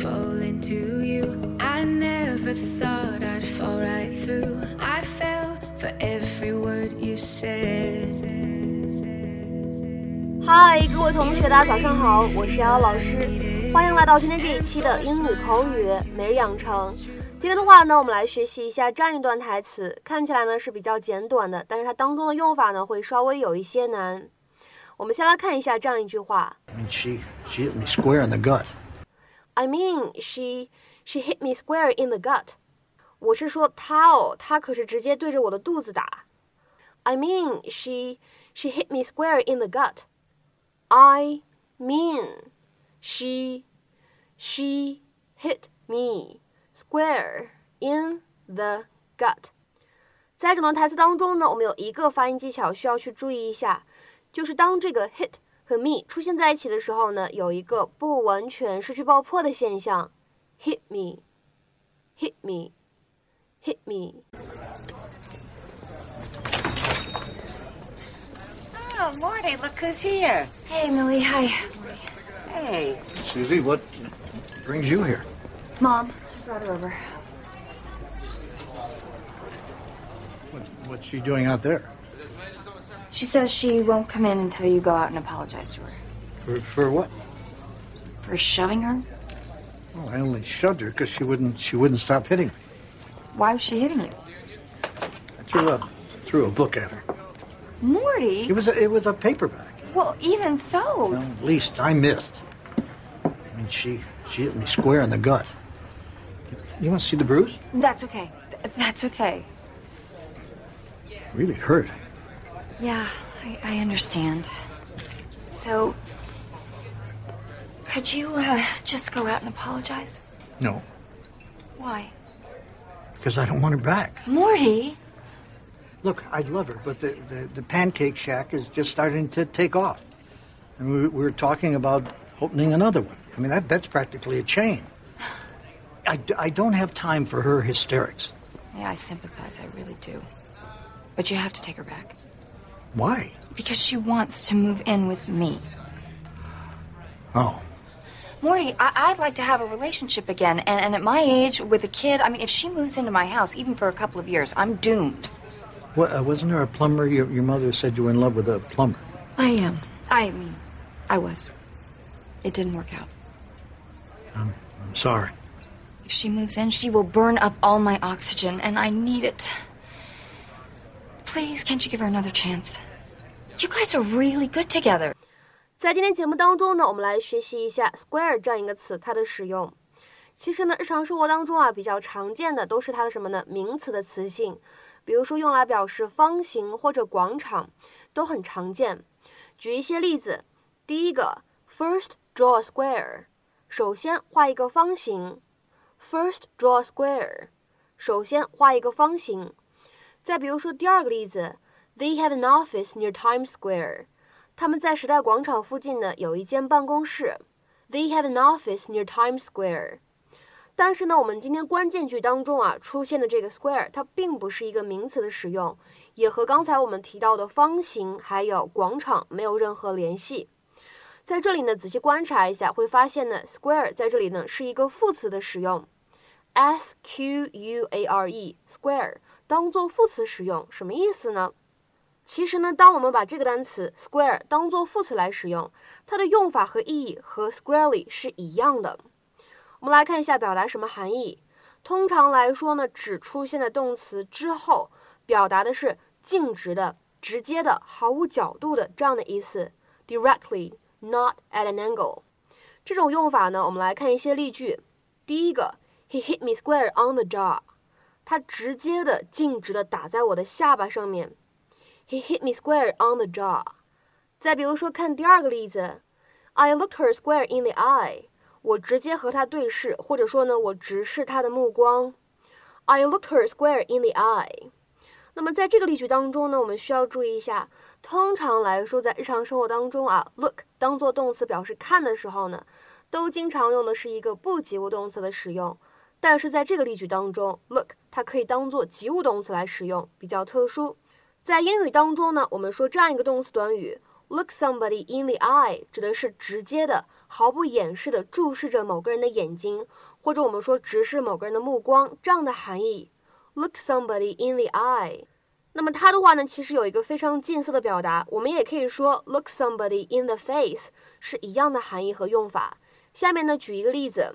fall into you. I never thought I'd fall right through. I fell for every word you said. 嗨，各位同学，大家早上好，我是瑶瑶老师，欢迎来到今天这一期的英语口语每日养成。今天的话呢，我们来学习一下这样一段台词，看起来呢是比较简短的，但是它当中的用法呢会稍微有一些难。我们先来看一下这样一句话 I mean, she she hit me square in the gut. I mean, she she hit me square in the gut。我是说她哦，她可是直接对着我的肚子打。I mean, she she hit me square in the gut. I mean, she she hit me square in the gut。在整段台词当中呢，我们有一个发音技巧需要去注意一下，就是当这个 hit 和 me 出现在一起的时候呢，有一个不完全失去爆破的现象，hit me，hit me，hit me。 Oh, Morty, look who's here. Hey, Millie. Hi. Hey. Susie, what brings you here? Mom. I brought her over. What, what's she doing out there? She says she won't come in until you go out and apologize to her. For for what? For shoving her? Well, I only shoved her because she wouldn't she wouldn't stop hitting me. Why was she hitting you? I threw a threw a book at her. Morty? It was a, it was a paperback. Well, even so. Well, at least I missed. I mean, she she hit me square in the gut. You want to see the bruise? That's okay. Th- That's okay. Really hurt. Yeah, I, I understand. So, could you uh, just go out and apologize? No, Why? because I don't want her back. Morty? Look, I'd love her, but the, the, the pancake shack is just starting to take off. And we, we were talking about opening another one. I mean, that, that's practically a chain. I, d- I don't have time for her hysterics. Yeah, I sympathize. I really do. But you have to take her back. Why? Because she wants to move in with me. Oh, Morty, I- I'd like to have a relationship again. And-, and at my age, with a kid, I mean, if she moves into my house, even for a couple of years, I'm doomed. what, uh, wasn't there a plumber? Your, your mother said you were in love with a plumber. I am. I mean, I was. It didn't work out. I'm sorry. If she moves in, she will burn up all my oxygen, and I need it. Please, can't you give her another chance? You guys are really good together. 在今天节目当中呢，我们来学习一下 square 这样一个词，它的使用。其实呢，日常生活当中啊，比较常见的都是它的什么呢？名词的词性，比如说用来表示方形或者广场，都很常见。举一些例子，第一个，first draw a square，首先画一个方形。First draw a square，首先画一个方形。再比如说第二个例子，They have an office near Times Square。他们在时代广场附近呢有一间办公室。They have an office near Times Square。但是呢，我们今天关键句当中啊出现的这个 square，它并不是一个名词的使用，也和刚才我们提到的方形还有广场没有任何联系。在这里呢，仔细观察一下，会发现呢，square 在这里呢是一个副词的使用，s q u a r e square 当做副词使用，什么意思呢？其实呢，当我们把这个单词 square 当做副词来使用，它的用法和意义和 squarely 是一样的。我们来看一下表达什么含义。通常来说呢，只出现在动词之后，表达的是径直的、直接的、毫无角度的这样的意思，directly not at an angle。这种用法呢，我们来看一些例句。第一个，He hit me square on the jaw。他直接的、径直的打在我的下巴上面。He hit me square on the jaw。再比如说，看第二个例子，I looked her square in the eye。我直接和她对视，或者说呢，我直视她的目光。I looked her square in the eye。那么在这个例句当中呢，我们需要注意一下，通常来说，在日常生活当中啊，look 当做动词表示看的时候呢，都经常用的是一个不及物动词的使用。但是在这个例句当中，look 它可以当做及物动词来使用，比较特殊。在英语当中呢，我们说这样一个动词短语，look somebody in the eye，指的是直接的、毫不掩饰地注视着某个人的眼睛，或者我们说直视某个人的目光，这样的含义。Look somebody in the eye。那么它的话呢，其实有一个非常近似的表达，我们也可以说 look somebody in the face，是一样的含义和用法。下面呢，举一个例子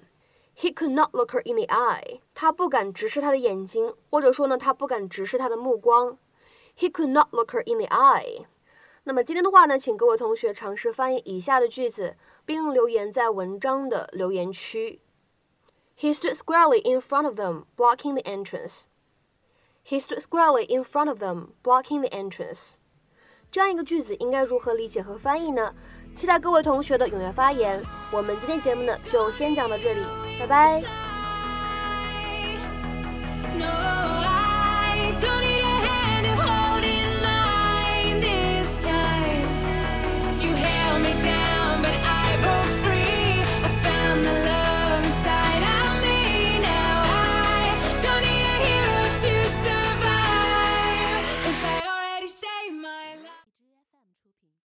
，He could not look her in the eye。他不敢直视她的眼睛，或者说呢，他不敢直视她的目光。He could not look her in the eye。那么今天的话呢，请各位同学尝试翻译以下的句子，并留言在文章的留言区。He stood squarely in front of them, blocking the entrance. He stood squarely in front of them, blocking the entrance. 这样一个句子应该如何理解和翻译呢？ 期待各位同学的踊跃发言。我们今天节目呢就先讲到这里，拜拜。